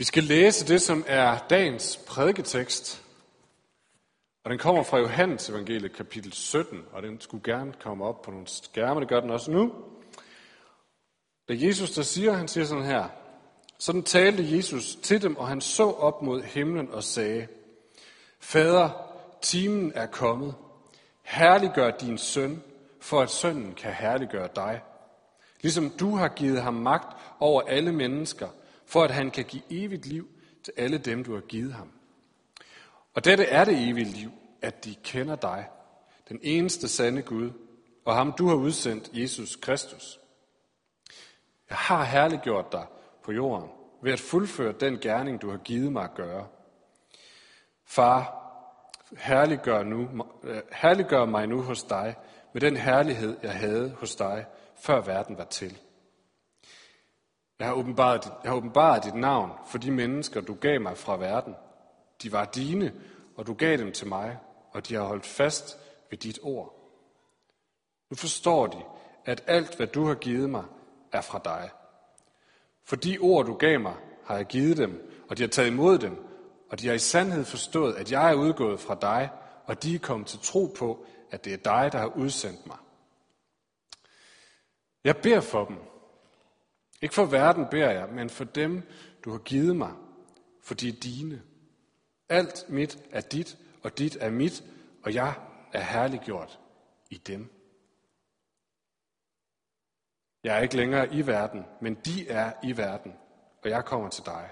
Vi skal læse det, som er dagens prædiketekst. Og den kommer fra Johannes evangeliet kapitel 17, og den skulle gerne komme op på nogle skærme, det gør den også nu. Da Jesus der siger, han siger sådan her, sådan talte Jesus til dem, og han så op mod himlen og sagde, Fader, timen er kommet. Herliggør din søn, for at sønnen kan herliggøre dig. Ligesom du har givet ham magt over alle mennesker, for at han kan give evigt liv til alle dem, du har givet ham. Og dette er det evige liv, at de kender dig, den eneste sande Gud, og ham du har udsendt, Jesus Kristus. Jeg har herliggjort dig på jorden, ved at fuldføre den gerning, du har givet mig at gøre. Far, herliggør, nu, herliggør mig nu hos dig, med den herlighed, jeg havde hos dig, før verden var til. Jeg har, åbenbaret, jeg har åbenbaret dit navn for de mennesker, du gav mig fra verden. De var dine, og du gav dem til mig, og de har holdt fast ved dit ord. Nu forstår de, at alt, hvad du har givet mig, er fra dig. For de ord, du gav mig, har jeg givet dem, og de har taget imod dem, og de har i sandhed forstået, at jeg er udgået fra dig, og de er kommet til tro på, at det er dig, der har udsendt mig. Jeg beder for dem. Ikke for verden beder jeg, men for dem, du har givet mig, for de er dine. Alt mit er dit, og dit er mit, og jeg er herliggjort i dem. Jeg er ikke længere i verden, men de er i verden, og jeg kommer til dig.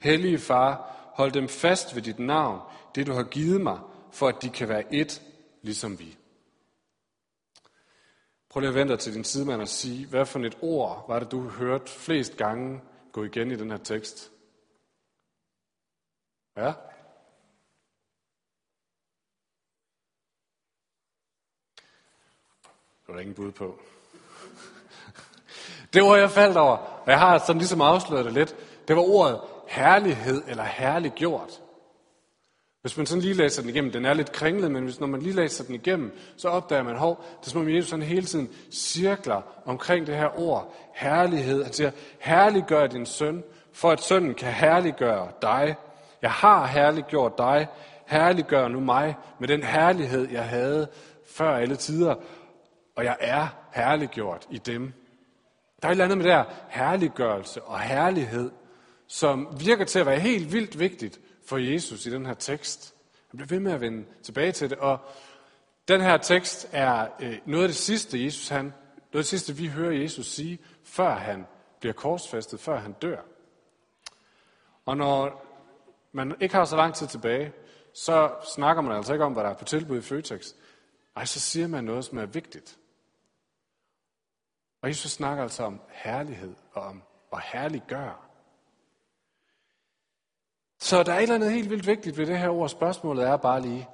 Hellige far, hold dem fast ved dit navn, det du har givet mig, for at de kan være et, ligesom vi. Prøv lige at vente til din sidemand og sige, hvad for et ord var det, du hørte flest gange gå igen i den her tekst? Ja? Det var der ingen bud på. Det ord, jeg faldt over, og jeg har sådan ligesom afsløret det lidt, det var ordet herlighed eller herliggjort. Hvis man sådan lige læser den igennem, den er lidt kringlet, men hvis når man lige læser den igennem, så opdager man, hov, det er som om Jesus han hele tiden cirkler omkring det her ord, herlighed. Han siger, herliggør din søn, for at sønnen kan herliggøre dig. Jeg har herliggjort dig, herliggør nu mig med den herlighed, jeg havde før alle tider, og jeg er herliggjort i dem. Der er et eller andet med der herliggørelse og herlighed, som virker til at være helt vildt vigtigt for Jesus i den her tekst. Han bliver ved med at vende tilbage til det, og den her tekst er øh, noget af det sidste, Jesus han, noget af det sidste, vi hører Jesus sige, før han bliver korsfæstet, før han dør. Og når man ikke har så lang tid tilbage, så snakker man altså ikke om, hvad der er på tilbud i Føtex. Ej, så siger man noget, som er vigtigt. Og Jesus snakker altså om herlighed og om at herliggøre. Så der er et eller andet helt vildt vigtigt ved det her ord. Spørgsmålet er bare lige,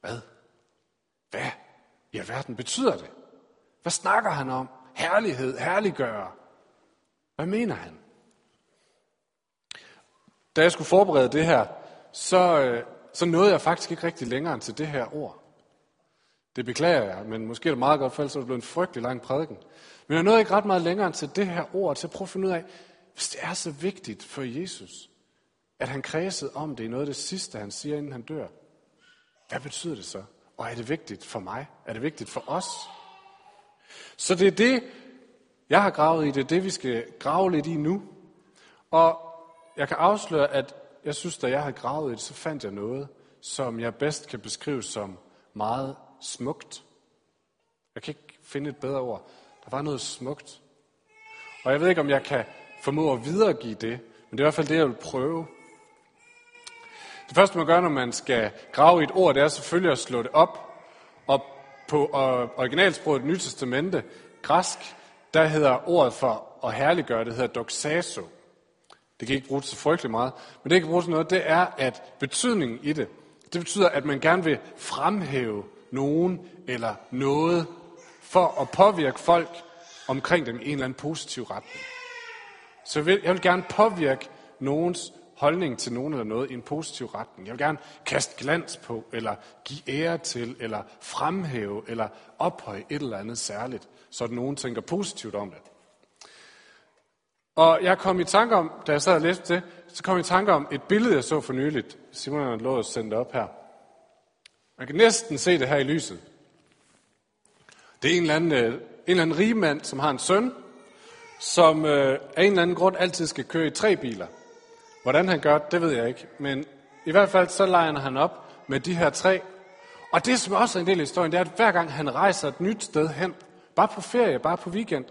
hvad? Hvad i alverden betyder det? Hvad snakker han om? Herlighed, herliggøre. Hvad mener han? Da jeg skulle forberede det her, så, øh, så nåede jeg faktisk ikke rigtig længere end til det her ord. Det beklager jeg, men måske er det meget godt, for ellers er det blevet en frygtelig lang prædiken. Men jeg nåede ikke ret meget længere end til det her ord, til at prøve at finde ud af, hvis det er så vigtigt for Jesus, at han kredsede om det i noget af det sidste, han siger, inden han dør. Hvad betyder det så? Og er det vigtigt for mig? Er det vigtigt for os? Så det er det, jeg har gravet i. Det er det, vi skal grave lidt i nu. Og jeg kan afsløre, at jeg synes, da jeg har gravet i det, så fandt jeg noget, som jeg bedst kan beskrive som meget smukt. Jeg kan ikke finde et bedre ord. Der var noget smukt. Og jeg ved ikke, om jeg kan formå at videregive det, men det er i hvert fald det, jeg vil prøve. Det første, man gør, når man skal grave i et ord, det er selvfølgelig at slå det op. Og på øh, originalsproget Nye Testamente, græsk, der hedder ordet for at herliggøre, det hedder doxaso. Det kan ikke bruges så frygtelig meget, men det kan bruges noget, det er, at betydningen i det, det betyder, at man gerne vil fremhæve nogen eller noget for at påvirke folk omkring dem i en eller anden positiv retning. Så jeg vil, jeg vil gerne påvirke nogens holdning til nogen eller noget i en positiv retning. Jeg vil gerne kaste glans på, eller give ære til, eller fremhæve, eller ophøje et eller andet særligt, så at nogen tænker positivt om det. Og jeg kom i tanke om, da jeg sad og læste det, så kom jeg i tanke om et billede, jeg så for nyligt. Simon har lovet at op her. Man kan næsten se det her i lyset. Det er en eller anden, øh, en eller anden rigmand, som har en søn, som øh, af en eller anden grund altid skal køre i tre biler. Hvordan han gør det, ved jeg ikke. Men i hvert fald så leger han op med de her tre. Og det, som også er en del af historien, det er, at hver gang han rejser et nyt sted hen, bare på ferie, bare på weekend,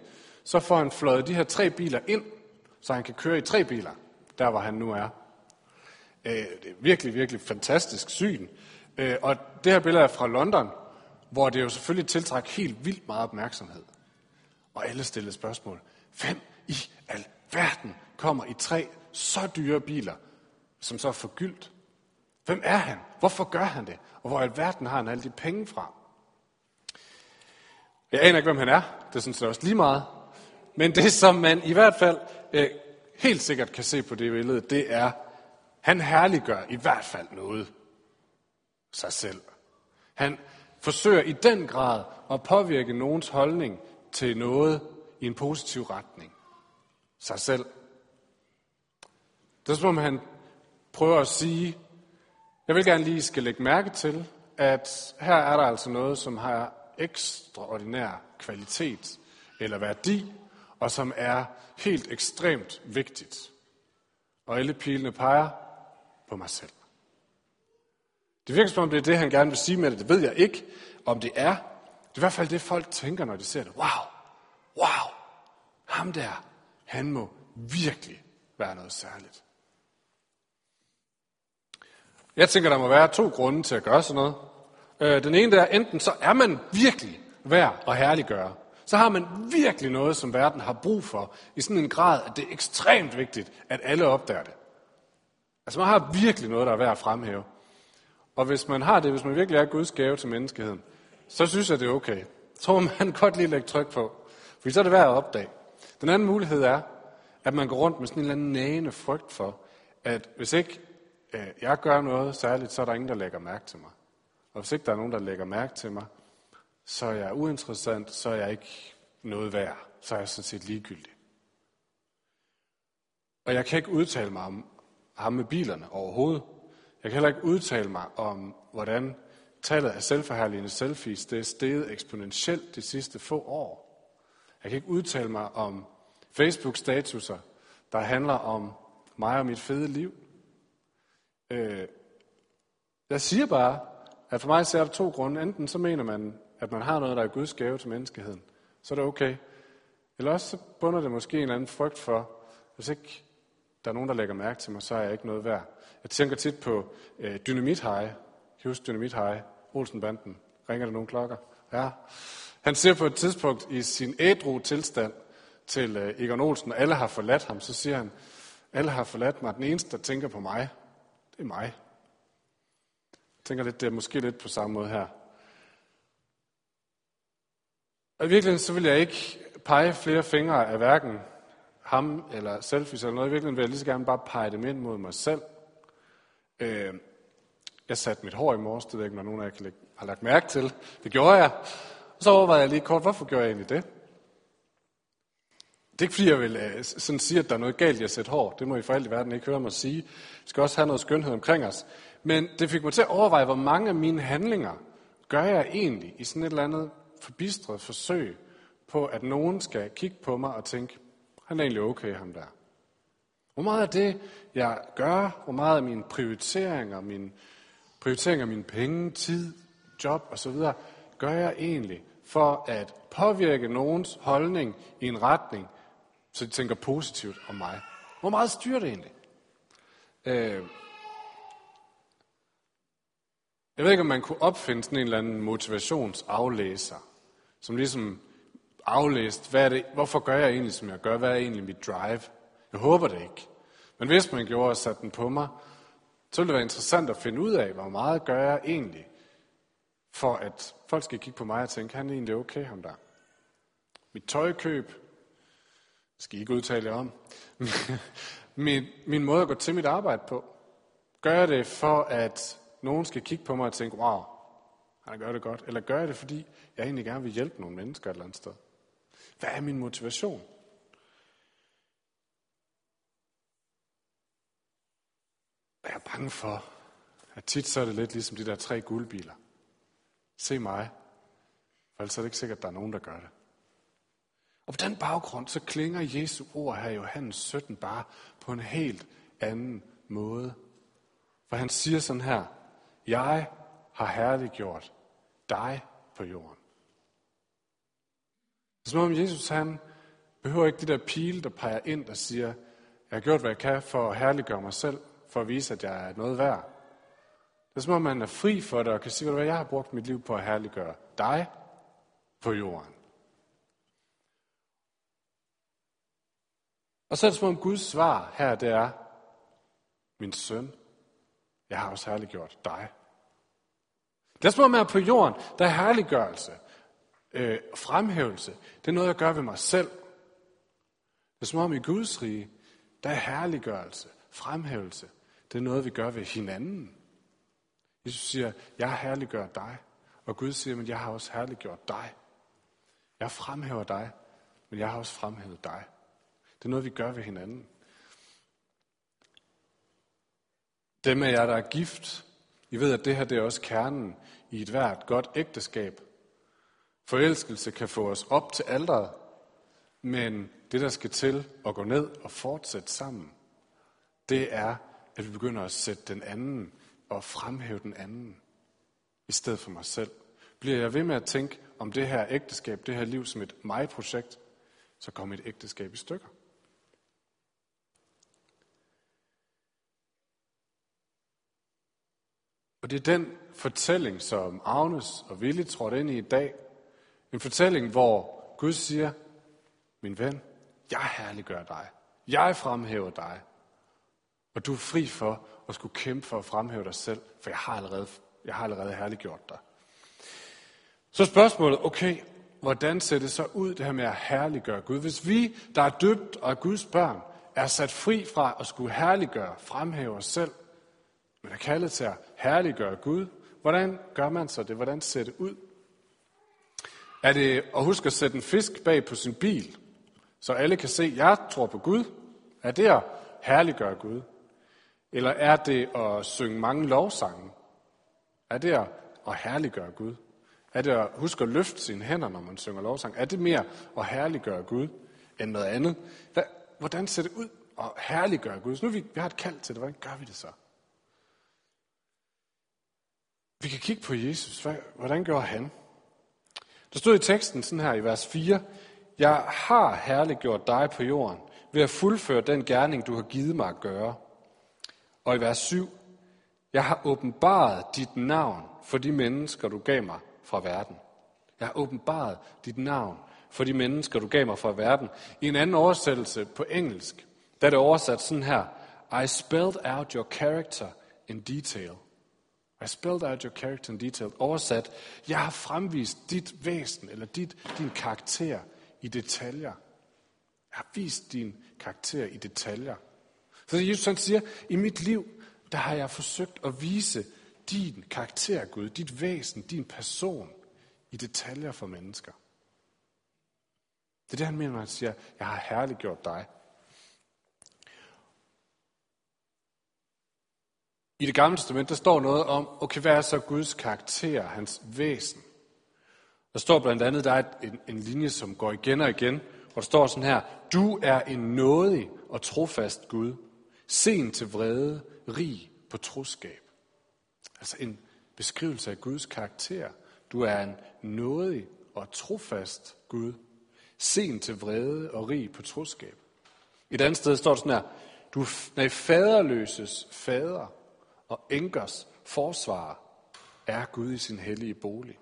så får han fløjet de her tre biler ind, så han kan køre i tre biler, der hvor han nu er. Øh, det er virkelig, virkelig fantastisk syn. Øh, og det her billede er fra London, hvor det jo selvfølgelig tiltræk helt vildt meget opmærksomhed. Og alle stillede spørgsmål. Hvem i alverden kommer i tre så dyre biler, som så er forgyldt? Hvem er han? Hvorfor gør han det? Og hvor i alverden har han alle de penge fra? Jeg aner ikke, hvem han er. Det synes jeg også lige meget. Men det, som man i hvert fald øh, helt sikkert kan se på det billede, det er, han herliggør i hvert fald noget sig selv. Han forsøger i den grad at påvirke nogens holdning til noget i en positiv retning. Sig selv. Det er som om han prøver at sige, jeg vil gerne lige skal lægge mærke til, at her er der altså noget, som har ekstraordinær kvalitet eller værdi, og som er helt ekstremt vigtigt. Og alle pilene peger på mig selv. Det virker som om det er det, han gerne vil sige med det. Det ved jeg ikke, om det er. Det er i hvert fald det, folk tænker, når de ser det. Wow, wow, ham der, han må virkelig være noget særligt. Jeg tænker, der må være to grunde til at gøre sådan noget. Øh, den ene der, enten så er man virkelig værd at herliggøre. Så har man virkelig noget, som verden har brug for, i sådan en grad, at det er ekstremt vigtigt, at alle opdager det. Altså man har virkelig noget, der er værd at fremhæve. Og hvis man har det, hvis man virkelig er Guds gave til menneskeheden, så synes jeg, det er okay. Så må man godt lige lægge tryk på. For så er det værd at opdage. Den anden mulighed er, at man går rundt med sådan en eller anden nægende frygt for, at hvis ikke øh, jeg gør noget særligt, så er der ingen, der lægger mærke til mig. Og hvis ikke der er nogen, der lægger mærke til mig, så er jeg uinteressant, så er jeg ikke noget værd. Så er jeg sådan set ligegyldig. Og jeg kan ikke udtale mig om ham med bilerne overhovedet. Jeg kan heller ikke udtale mig om, hvordan tallet af selvforherligende selfies det er steget eksponentielt de sidste få år. Jeg kan ikke udtale mig om Facebook-statuser, der handler om mig og mit fede liv. Øh, jeg siger bare, at for mig ser der to grunde. Enten så mener man, at man har noget, der er Guds gave til menneskeheden, så er det okay. Eller også så bunder det måske en eller anden frygt for, hvis ikke der er nogen, der lægger mærke til mig, så er jeg ikke noget værd. Jeg tænker tit på øh, Dynamit High. Kan I huske Dynamit High? Olsenbanden. Ringer der nogle klokker? Ja. Han siger på et tidspunkt i sin ædru tilstand til øh, Egon Olsen, og alle har forladt ham, så siger han, alle har forladt mig. Den eneste, der tænker på mig, det er mig. Jeg tænker lidt, det er måske lidt på samme måde her. Og i virkeligheden så vil jeg ikke pege flere fingre af hverken ham eller selfies eller noget. I virkeligheden vil jeg lige så gerne bare pege dem ind mod mig selv. Øh, jeg satte mit hår i morges, det ved jeg ikke, når nogen af jer har lagt mærke til. Det gjorde jeg. Og så overvejede jeg lige kort, hvorfor gjorde jeg egentlig det? Det er ikke fordi, jeg vil øh, sådan sige, at der er noget galt i at sætte hår. Det må I for alt i verden ikke høre mig sige. Vi skal også have noget skønhed omkring os. Men det fik mig til at overveje, hvor mange af mine handlinger gør jeg egentlig i sådan et eller andet forbistret forsøg på, at nogen skal kigge på mig og tænke, han er egentlig okay, ham der. Hvor meget af det, jeg gør, hvor meget af mine prioriteringer, min prioritering af mine penge, tid, job osv., gør jeg egentlig for at påvirke nogens holdning i en retning, så de tænker positivt om mig. Hvor meget styrer det egentlig? Øh, jeg ved ikke, om man kunne opfinde sådan en eller anden motivationsaflæser, som ligesom aflæst, hvad er det, hvorfor gør jeg egentlig, som jeg gør? Hvad er egentlig mit drive? Jeg håber det ikke. Men hvis man gjorde og satte den på mig, så ville det være interessant at finde ud af, hvor meget gør jeg egentlig, for at folk skal kigge på mig og tænke, han er egentlig okay, ham der. Mit tøjkøb, skal I ikke udtale jer om. min, min måde at gå til mit arbejde på. Gør jeg det for, at nogen skal kigge på mig og tænke, wow, han gør det godt. Eller gør jeg det, fordi jeg egentlig gerne vil hjælpe nogle mennesker et eller andet sted. Hvad er min motivation? Jeg er bange for, at tit så er det lidt ligesom de der tre guldbiler. Se mig, for ellers er det ikke sikkert, at der er nogen, der gør det. Og på den baggrund, så klinger Jesu ord her i Johannes 17 bare på en helt anden måde. For han siger sådan her, jeg har herliggjort dig på jorden. Det er som om Jesus han behøver ikke de der pile, der peger ind og siger, jeg har gjort, hvad jeg kan for at herliggøre mig selv, for at vise, at jeg er noget værd. Det er som om man er fri for det og kan sige, hvad jeg har brugt mit liv på at herliggøre dig på jorden. Og så er det som om Guds svar her, det er, min søn, jeg har også herliggjort dig. Det er som om, at på jorden, der er herliggørelse, øh, fremhævelse. Det er noget, jeg gør ved mig selv. Det er som om i Guds rige, der er herliggørelse, fremhævelse. Det er noget, vi gør ved hinanden. Jesus siger, jeg herliggør dig. Og Gud siger, men jeg har også herliggjort dig. Jeg fremhæver dig, men jeg har også fremhævet dig. Det er noget, vi gør ved hinanden. Dem af jer, der er gift, I ved, at det her det er også kernen i et hvert godt ægteskab. Forelskelse kan få os op til alderet, men det, der skal til at gå ned og fortsætte sammen, det er, at vi begynder at sætte den anden og fremhæve den anden i stedet for mig selv. Bliver jeg ved med at tænke om det her ægteskab, det her liv som et mig-projekt, så kommer et ægteskab i stykker. Og det er den fortælling, som Agnes og Willy trådte ind i i dag. En fortælling, hvor Gud siger, min ven, jeg herliggør dig. Jeg fremhæver dig. Og du er fri for at skulle kæmpe for at fremhæve dig selv, for jeg har allerede, jeg har allerede herliggjort dig. Så spørgsmålet, okay, hvordan ser det så ud, det her med at herliggøre Gud? Hvis vi, der er døbt og er Guds børn, er sat fri fra at skulle herliggøre, fremhæve os selv, man er kaldet til at herliggøre Gud, hvordan gør man så det? Hvordan ser det ud? Er det at huske at sætte en fisk bag på sin bil, så alle kan se, at jeg tror på Gud? Er det at herliggøre Gud? Eller er det at synge mange lovsange? Er det at herliggøre Gud? Er det at huske at løfte sine hænder, når man synger lovsang? Er det mere at herliggøre Gud end noget andet? Hvordan ser det ud at herliggøre Gud? Så nu vi, vi har et kald til det. Hvordan gør vi det så? Vi kan kigge på Jesus. Hvordan gør han? Der stod i teksten sådan her i vers 4. Jeg har herliggjort dig på jorden ved at fuldføre den gerning, du har givet mig at gøre. Og i vers 7. Jeg har åbenbaret dit navn for de mennesker, du gav mig fra verden. Jeg har åbenbaret dit navn for de mennesker, du gav mig fra verden. I en anden oversættelse på engelsk, der er det oversat sådan her. I spelled out your character in detail. I spelled out your character in detail. Oversat, jeg har fremvist dit væsen, eller dit, din karakter i detaljer. Jeg har vist din karakter i detaljer. Så Jesus han siger, i mit liv, der har jeg forsøgt at vise din karakter, Gud, dit væsen, din person i detaljer for mennesker. Det er det, han mener, når han siger, jeg har herliggjort dig. I det gamle testament, der står noget om, okay, hvad er så Guds karakter, hans væsen? Der står blandt andet, der er en, en linje, som går igen og igen, hvor der står sådan her, du er en nådig og trofast Gud, sen til vrede, rig på troskab. Altså en beskrivelse af Guds karakter. Du er en nådig og trofast Gud, sen til vrede og rig på troskab. Et andet sted står der sådan her, du er faderløses fader, og enkers forsvar er Gud i sin hellige bolig.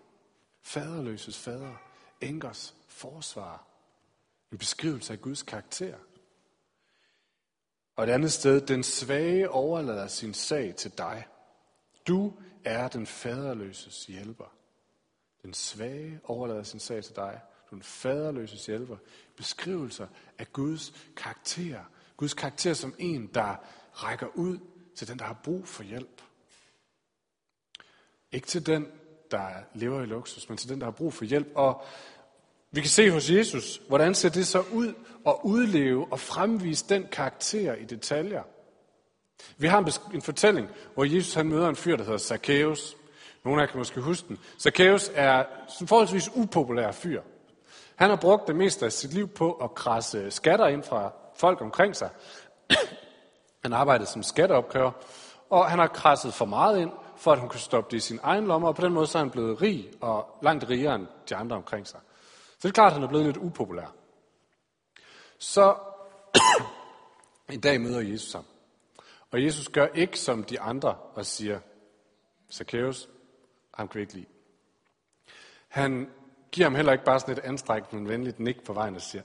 Faderløses fader, enkers forsvar. En beskrivelse af Guds karakter. Og et andet sted, den svage overlader sin sag til dig. Du er den faderløses hjælper. Den svage overlader sin sag til dig. Du er den faderløses hjælper. Beskrivelser af Guds karakter. Guds karakter som en, der rækker ud til den, der har brug for hjælp. Ikke til den, der lever i luksus, men til den, der har brug for hjælp. Og vi kan se hos Jesus, hvordan ser det så ud at udleve og fremvise den karakter i detaljer. Vi har en, en fortælling, hvor Jesus han møder en fyr, der hedder Zacchaeus. Nogle af jer kan måske huske den. Zacchaeus er en forholdsvis upopulær fyr. Han har brugt det meste af sit liv på at krasse skatter ind fra folk omkring sig han arbejdede som skatteopkræver, og han har krasset for meget ind, for at hun kunne stoppe det i sin egen lomme, og på den måde så er han blevet rig og langt rigere end de andre omkring sig. Så det er klart, at han er blevet lidt upopulær. Så en dag møder Jesus ham. Og Jesus gør ikke som de andre og siger, Zacchaeus, ham kan vi ikke lide. Han giver ham heller ikke bare sådan et anstrengt, men venligt nik på vejen og siger,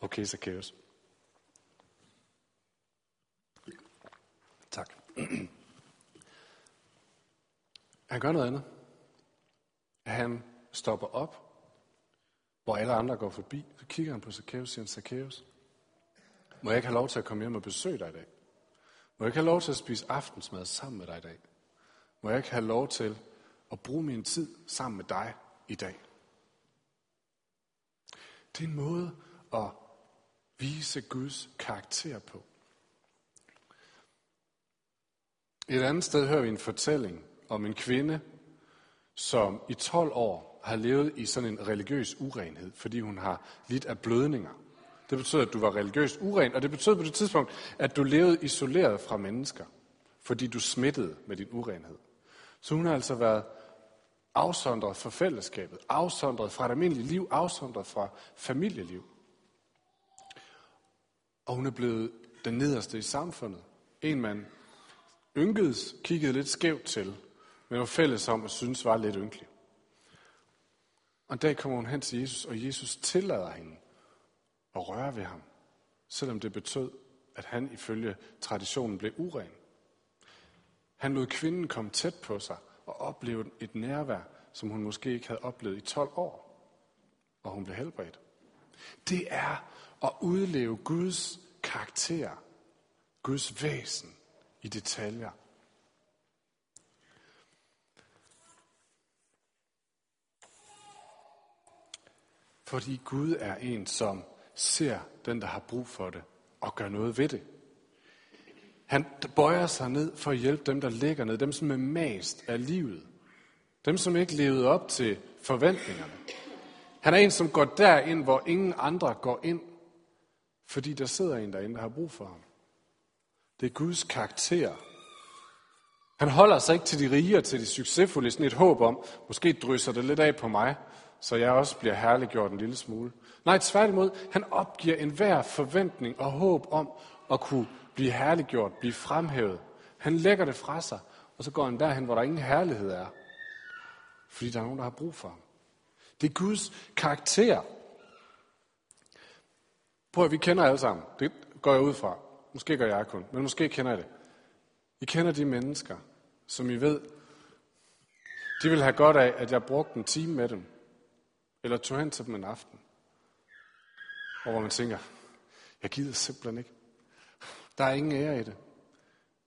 okay, Zacchaeus. Han gør noget andet. Han stopper op, hvor alle andre går forbi. Så kigger han på Zacchaeus og siger, Zacchaeus, må jeg ikke have lov til at komme hjem og besøge dig i dag? Må jeg ikke have lov til at spise aftensmad sammen med dig i dag? Må jeg ikke have lov til at bruge min tid sammen med dig i dag? Det er en måde at vise Guds karakter på. Et andet sted hører vi en fortælling om en kvinde, som i 12 år har levet i sådan en religiøs urenhed, fordi hun har lidt af blødninger. Det betød, at du var religiøst uren, og det betød på det tidspunkt, at du levede isoleret fra mennesker, fordi du smittede med din urenhed. Så hun har altså været afsondret fra fællesskabet, afsondret fra et almindeligt liv, afsondret fra familieliv. Og hun er blevet den nederste i samfundet. En man ynkedes, kiggede lidt skævt til, men var fælles om at synes var lidt ynkelig. Og en dag kommer hun hen til Jesus, og Jesus tillader hende at røre ved ham, selvom det betød, at han ifølge traditionen blev uren. Han lod kvinden komme tæt på sig og opleve et nærvær, som hun måske ikke havde oplevet i 12 år, og hun blev helbredt. Det er at udleve Guds karakter, Guds væsen i detaljer. Fordi Gud er en, som ser den, der har brug for det, og gør noget ved det. Han bøjer sig ned for at hjælpe dem, der ligger ned, dem, som er mast af livet. Dem, som ikke levede op til forventningerne. Han er en, som går derind, hvor ingen andre går ind, fordi der sidder en derinde, der har brug for ham. Det er Guds karakter. Han holder sig ikke til de rige og til de succesfulde, sådan et håb om, måske drysser det lidt af på mig, så jeg også bliver herliggjort en lille smule. Nej, tværtimod, han opgiver enhver forventning og håb om at kunne blive herliggjort, blive fremhævet. Han lægger det fra sig, og så går han derhen, hvor der ingen herlighed er. Fordi der er nogen, der har brug for ham. Det er Guds karakter. Prøv at vi kender alle sammen. Det går jeg ud fra. Måske gør jeg kun, men måske kender jeg det. I kender de mennesker, som I ved, de vil have godt af, at jeg brugte en time med dem. Eller tog hen til dem en aften. Og hvor man tænker, jeg gider simpelthen ikke. Der er ingen ære i det.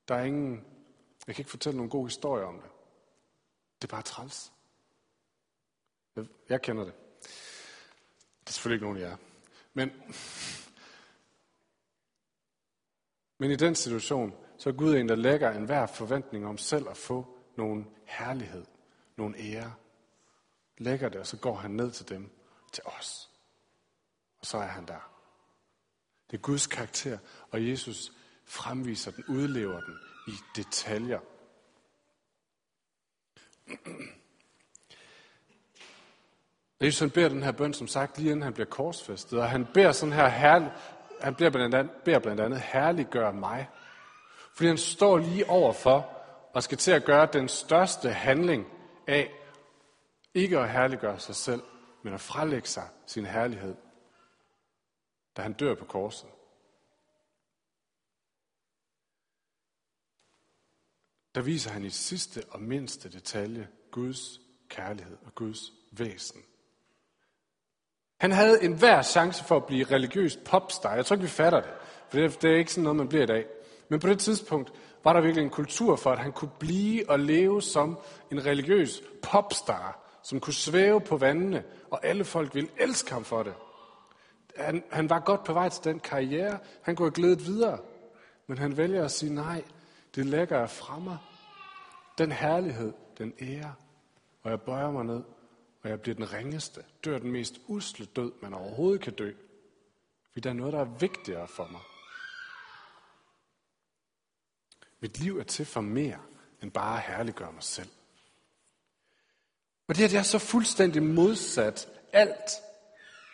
Der er ingen, jeg kan ikke fortælle nogen god historie om det. Det er bare træls. Jeg, jeg kender det. Det er selvfølgelig ikke nogen af jer. Men, men i den situation, så er Gud en, der lægger enhver forventning om selv at få nogen herlighed, nogen ære. Lægger det, og så går han ned til dem, til os. Og så er han der. Det er Guds karakter, og Jesus fremviser den, udlever den i detaljer. Jesus han beder den her bøn, som sagt, lige inden han bliver korsfæstet, og han beder sådan her herlig, han beder blandt, andet, beder blandt andet, herliggør mig. Fordi han står lige overfor og skal til at gøre den største handling af ikke at herliggøre sig selv, men at frelægge sig sin herlighed, da han dør på korset. Der viser han i sidste og mindste detalje Guds kærlighed og Guds væsen. Han havde en hver chance for at blive religiøs popstar. Jeg tror ikke, vi fatter det, for det er ikke sådan noget, man bliver i dag. Men på det tidspunkt var der virkelig en kultur for, at han kunne blive og leve som en religiøs popstar, som kunne svæve på vandene, og alle folk ville elske ham for det. Han, han var godt på vej til den karriere. Han kunne have glædet videre. Men han vælger at sige, nej, Det lægger jeg fra mig. Den herlighed, den ære. Og jeg bøjer mig ned, og jeg bliver den ringeste. Dør den mest usle død, man overhovedet kan dø. Fordi der er noget, der er vigtigere for mig. Mit liv er til for mere, end bare at herliggøre mig selv. Og det her det er så fuldstændig modsat alt,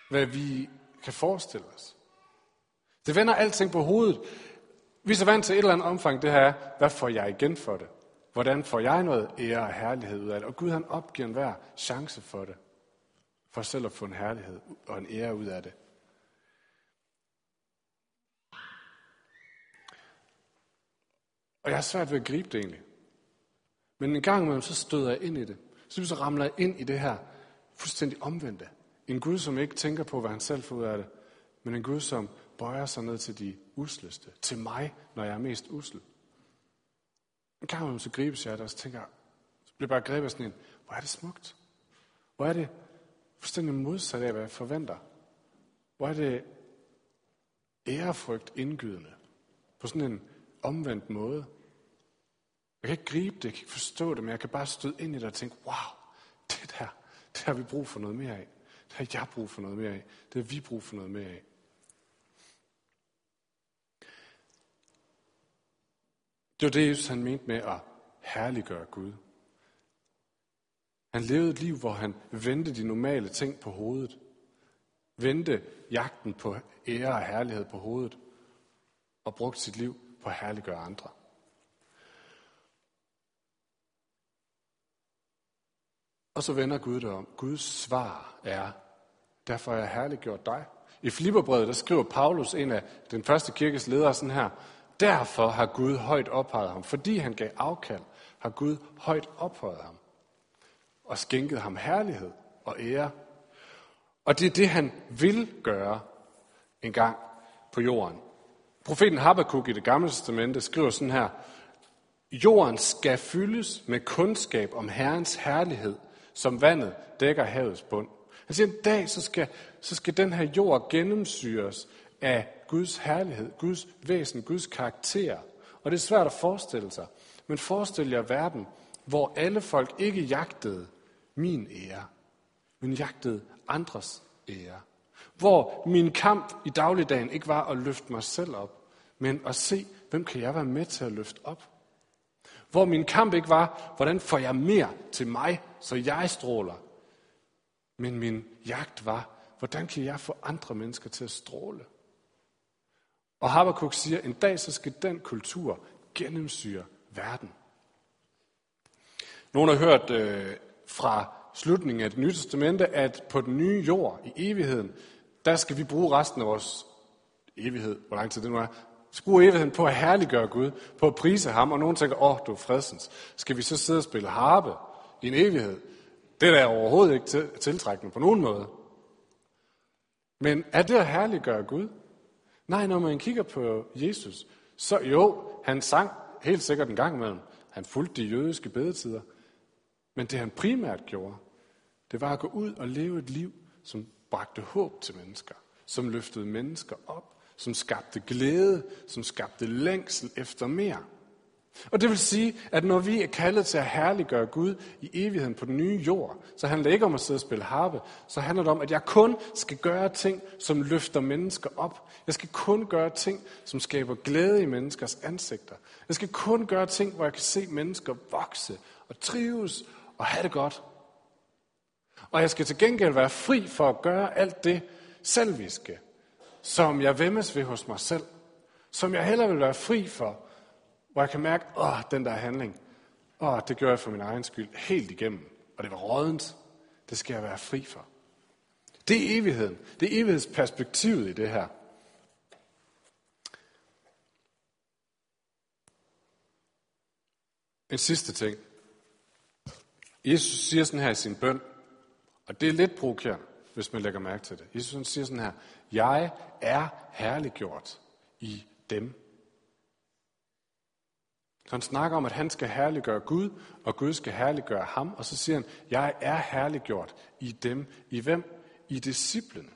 hvad vi kan forestille os. Det vender alting på hovedet. Vi er så vant til et eller andet omfang, det her hvad får jeg igen for det? Hvordan får jeg noget ære og herlighed ud af det? Og Gud han opgiver enhver chance for det. For selv at få en herlighed og en ære ud af det. Og jeg har svært ved at gribe det egentlig. Men en gang imellem, så støder jeg ind i det. Så, så ramler jeg ind i det her fuldstændig omvendte. En Gud, som ikke tænker på, hvad han selv får ud af det, men en Gud, som bøjer sig ned til de usleste. Til mig, når jeg er mest usel. En gang imellem, så gribes jeg det, og så tænker så bliver jeg bare grebet af sådan en, hvor er det smukt. Hvor er det fuldstændig modsat af, hvad jeg forventer. Hvor er det ærefrygt indgydende. På sådan en omvendt måde. Jeg kan ikke gribe det, jeg kan ikke forstå det, men jeg kan bare støde ind i det og tænke, wow, det der, det har vi brug for noget mere af. Det har jeg brug for noget mere af. Det har vi brug for noget mere af. Det var det, Jesus han mente med at herliggøre Gud. Han levede et liv, hvor han vendte de normale ting på hovedet. Vendte jagten på ære og herlighed på hovedet. Og brugte sit liv på at herliggøre andre. Og så vender Gud det om. Guds svar er, derfor har jeg herliggjort dig. I Filipperbrevet, der skriver Paulus, en af den første kirkes ledere, sådan her, Derfor har Gud højt ophøjet ham. Fordi han gav afkald, har Gud højt ophøjet ham. Og skænket ham herlighed og ære. Og det er det, han vil gøre en gang på jorden. Profeten Habakkuk i det gamle testamente skriver sådan her, Jorden skal fyldes med kundskab om Herrens herlighed, som vandet dækker havets bund. Han siger, en dag så skal, så skal den her jord gennemsyres af Guds herlighed, Guds væsen, Guds karakter. Og det er svært at forestille sig. Men forestil jer verden, hvor alle folk ikke jagtede min ære, men jagtede andres ære. Hvor min kamp i dagligdagen ikke var at løfte mig selv op, men at se, hvem kan jeg være med til at løfte op. Hvor min kamp ikke var, hvordan får jeg mere til mig, så jeg stråler. Men min jagt var, hvordan kan jeg få andre mennesker til at stråle. Og Habakkuk siger, en dag så skal den kultur gennemsyre verden. Nogle har hørt øh, fra slutningen af det nye testamente, at på den nye jord i evigheden, der skal vi bruge resten af vores evighed, hvor lang tid det nu er, bruge evigheden på at herliggøre Gud, på at prise ham, og nogen tænker, åh, oh, du er fredsens. Skal vi så sidde og spille harpe i en evighed? Det er da overhovedet ikke tiltrækkende på nogen måde. Men er det at herliggøre Gud? Nej, når man kigger på Jesus, så jo, han sang helt sikkert en gang imellem. Han fulgte de jødiske bedetider. Men det han primært gjorde, det var at gå ud og leve et liv, som bragte håb til mennesker. Som løftede mennesker op. Som skabte glæde. Som skabte længsel efter mere. Og det vil sige, at når vi er kaldet til at herliggøre Gud i evigheden på den nye jord, så handler det ikke om at sidde og spille harpe, så handler det om, at jeg kun skal gøre ting, som løfter mennesker op. Jeg skal kun gøre ting, som skaber glæde i menneskers ansigter. Jeg skal kun gøre ting, hvor jeg kan se mennesker vokse og trives og have det godt. Og jeg skal til gengæld være fri for at gøre alt det selviske, som jeg vemmes ved hos mig selv. Som jeg heller vil være fri for, hvor jeg kan mærke, åh, den der handling, åh, det gør jeg for min egen skyld helt igennem. Og det var rådent. Det skal jeg være fri for. Det er evigheden. Det er evighedsperspektivet i det her. En sidste ting. Jesus siger sådan her i sin bøn, og det er lidt provokerende, hvis man lægger mærke til det. Jesus siger sådan her, jeg er herliggjort i dem. Så han snakker om, at han skal herliggøre Gud, og Gud skal herliggøre ham. Og så siger han, jeg er herliggjort i dem. I hvem? I disciplene.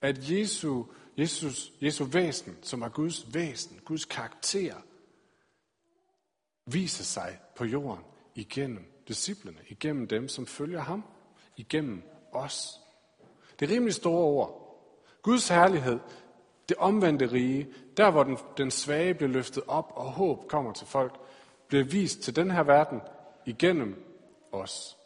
At Jesu, Jesus, Jesu væsen, som er Guds væsen, Guds karakter, viser sig på jorden igennem disciplene, igennem dem, som følger ham, igennem os. Det er rimelig store ord. Guds herlighed, det omvendte rige, der hvor den, den svage bliver løftet op, og håb kommer til folk, bliver vist til den her verden igennem os.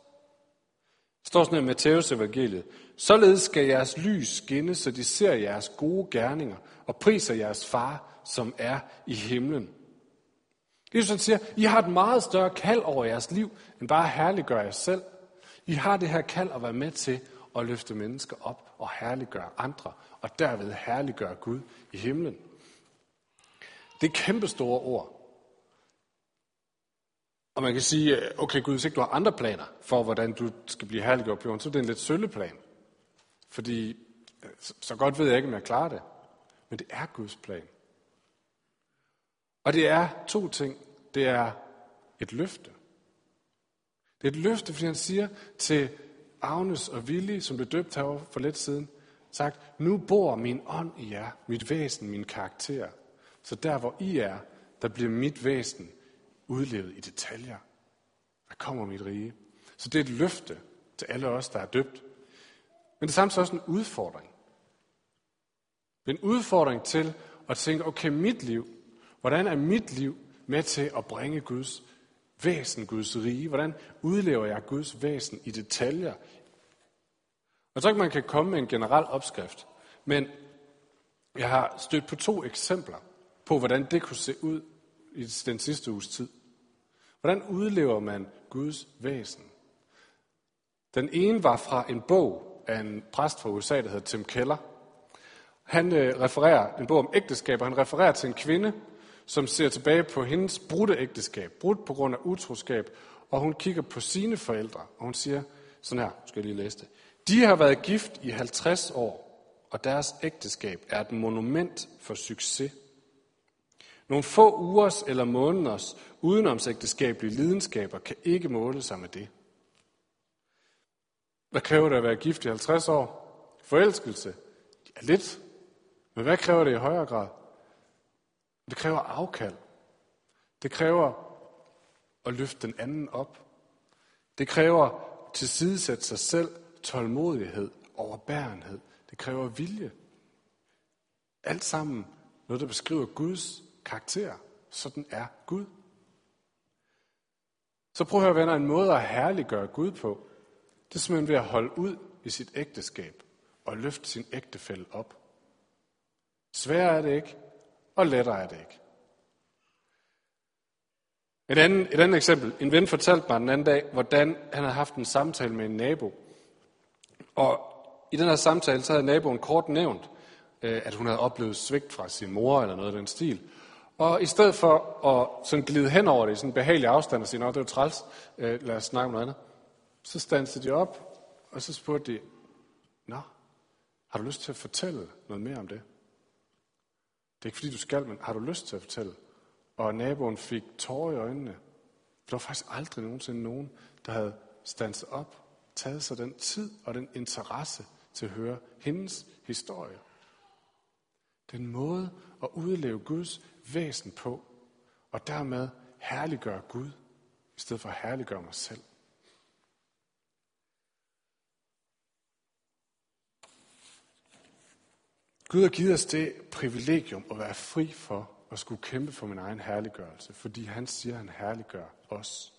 Det står sådan i Matteus evangeliet. Således skal jeres lys skinne, så de ser jeres gode gerninger og priser jeres far, som er i himlen. Jesus siger, I har et meget større kald over jeres liv, end bare at herliggøre jer selv. I har det her kald at være med til at løfte mennesker op og herliggøre andre, og derved herliggøre Gud i himlen. Det er kæmpe store ord. Og man kan sige, okay Gud, hvis ikke du har andre planer for, hvordan du skal blive herliggjort på jorden, så er det en lidt sølle plan. Fordi så godt ved jeg ikke, om jeg klarer det. Men det er Guds plan. Og det er to ting. Det er et løfte. Det er et løfte, fordi han siger til Agnes og Willy, som blev døbt herovre for lidt siden, sagt, nu bor min ånd i jer, mit væsen, min karakter. Så der, hvor I er, der bliver mit væsen udlevet i detaljer. Der kommer mit rige. Så det er et løfte til alle os, der er døbt. Men det er samtidig også en udfordring. Det er en udfordring til at tænke, okay, mit liv, hvordan er mit liv med til at bringe Guds væsen, Guds rige? Hvordan udlever jeg Guds væsen i detaljer? Og så ikke man kan komme med en generel opskrift, men jeg har stødt på to eksempler på, hvordan det kunne se ud i den sidste uges tid. Hvordan udlever man Guds væsen? Den ene var fra en bog af en præst fra USA, der hedder Tim Keller. Han øh, refererer en bog om ægteskab, og han refererer til en kvinde, som ser tilbage på hendes brudte ægteskab, brudt på grund af utroskab, og hun kigger på sine forældre, og hun siger, sådan her, skal jeg lige læse det. De har været gift i 50 år, og deres ægteskab er et monument for succes. Nogle få ugers eller måneders udenomsægteskabelige lidenskaber kan ikke måle sig med det. Hvad kræver det at være gift i 50 år? Forelskelse? Ja, lidt. Men hvad kræver det i højere grad? Det kræver afkald. Det kræver at løfte den anden op. Det kræver tilsidesætte sig selv, tålmodighed, overbærenhed. Det kræver vilje. Alt sammen noget, der beskriver Guds karakter. Sådan er Gud. Så prøv at høre, venner, en måde at herliggøre Gud på, det er simpelthen ved at holde ud i sit ægteskab og løfte sin ægtefælle op. Sværere er det ikke, og lettere er det ikke. Et andet, et andet eksempel. En ven fortalte mig den anden dag, hvordan han havde haft en samtale med en nabo. Og i den her samtale, så havde naboen kort nævnt, øh, at hun havde oplevet svigt fra sin mor eller noget af den stil. Og i stedet for at sådan glide hen over det i sådan en behagelig afstand og sige, at det var træls, øh, lad os snakke om noget andet, så stansede de op, og så spurgte de, Nå, har du lyst til at fortælle noget mere om det? Det er ikke fordi, du skal, men har du lyst til at fortælle? Og naboen fik tårer i øjnene. For der var faktisk aldrig nogensinde nogen, der havde stanset op, taget sig den tid og den interesse til at høre hendes historie. Den måde at udleve Guds væsen på, og dermed herliggøre Gud, i stedet for at herliggøre mig selv. Gud har givet os det privilegium at være fri for at skulle kæmpe for min egen herliggørelse, fordi han siger, at han herliggør os.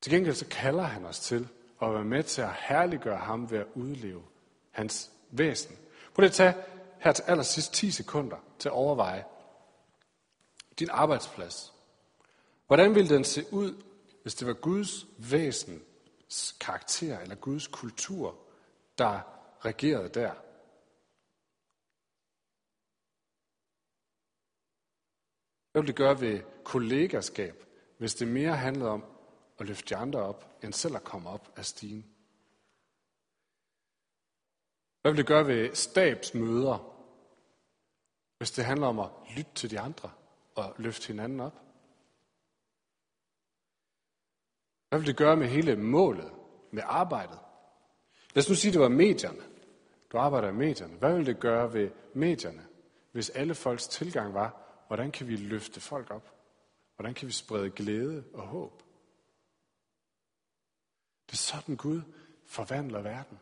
Til gengæld så kalder han os til at være med til at herliggøre ham ved at udleve hans væsen. Prøv at tage her til allersidst 10 sekunder til at overveje din arbejdsplads. Hvordan ville den se ud, hvis det var Guds væsens karakter eller Guds kultur, der regerede der? Hvad ville det gøre ved kollegaskab, hvis det mere handlede om at løfte de andre op, end selv at komme op af stigen? Hvad vil det gøre ved stabsmøder, hvis det handler om at lytte til de andre og løfte hinanden op? Hvad vil det gøre med hele målet, med arbejdet? Lad os nu sige, at det var medierne. Du arbejder i medierne. Hvad vil det gøre ved medierne, hvis alle folks tilgang var, hvordan kan vi løfte folk op? Hvordan kan vi sprede glæde og håb? Det er sådan Gud forvandler verden.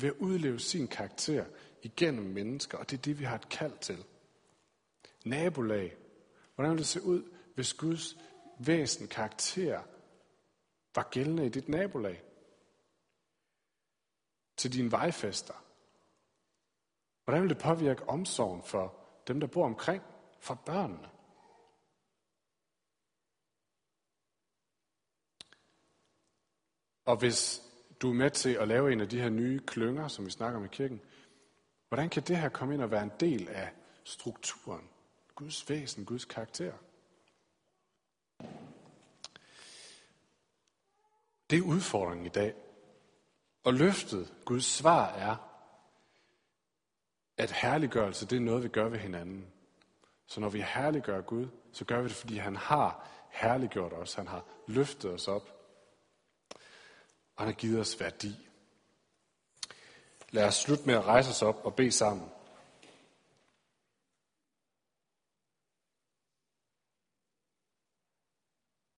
Ved at udleve sin karakter igennem mennesker, og det er det, vi har et kald til. Nabolag. Hvordan vil det se ud, hvis Guds væsen, karakter, var gældende i dit nabolag? Til dine vejfester? Hvordan vil det påvirke omsorgen for dem, der bor omkring, for børnene? Og hvis du er med til at lave en af de her nye klynger, som vi snakker om i kirken, hvordan kan det her komme ind og være en del af strukturen? Guds væsen, Guds karakter? Det er udfordringen i dag. Og løftet, Guds svar er, at herliggørelse, det er noget, vi gør ved hinanden. Så når vi herliggør Gud, så gør vi det, fordi han har herliggjort os. Han har løftet os op. Og han har givet os værdi. Lad os slutte med at rejse os op og bede sammen.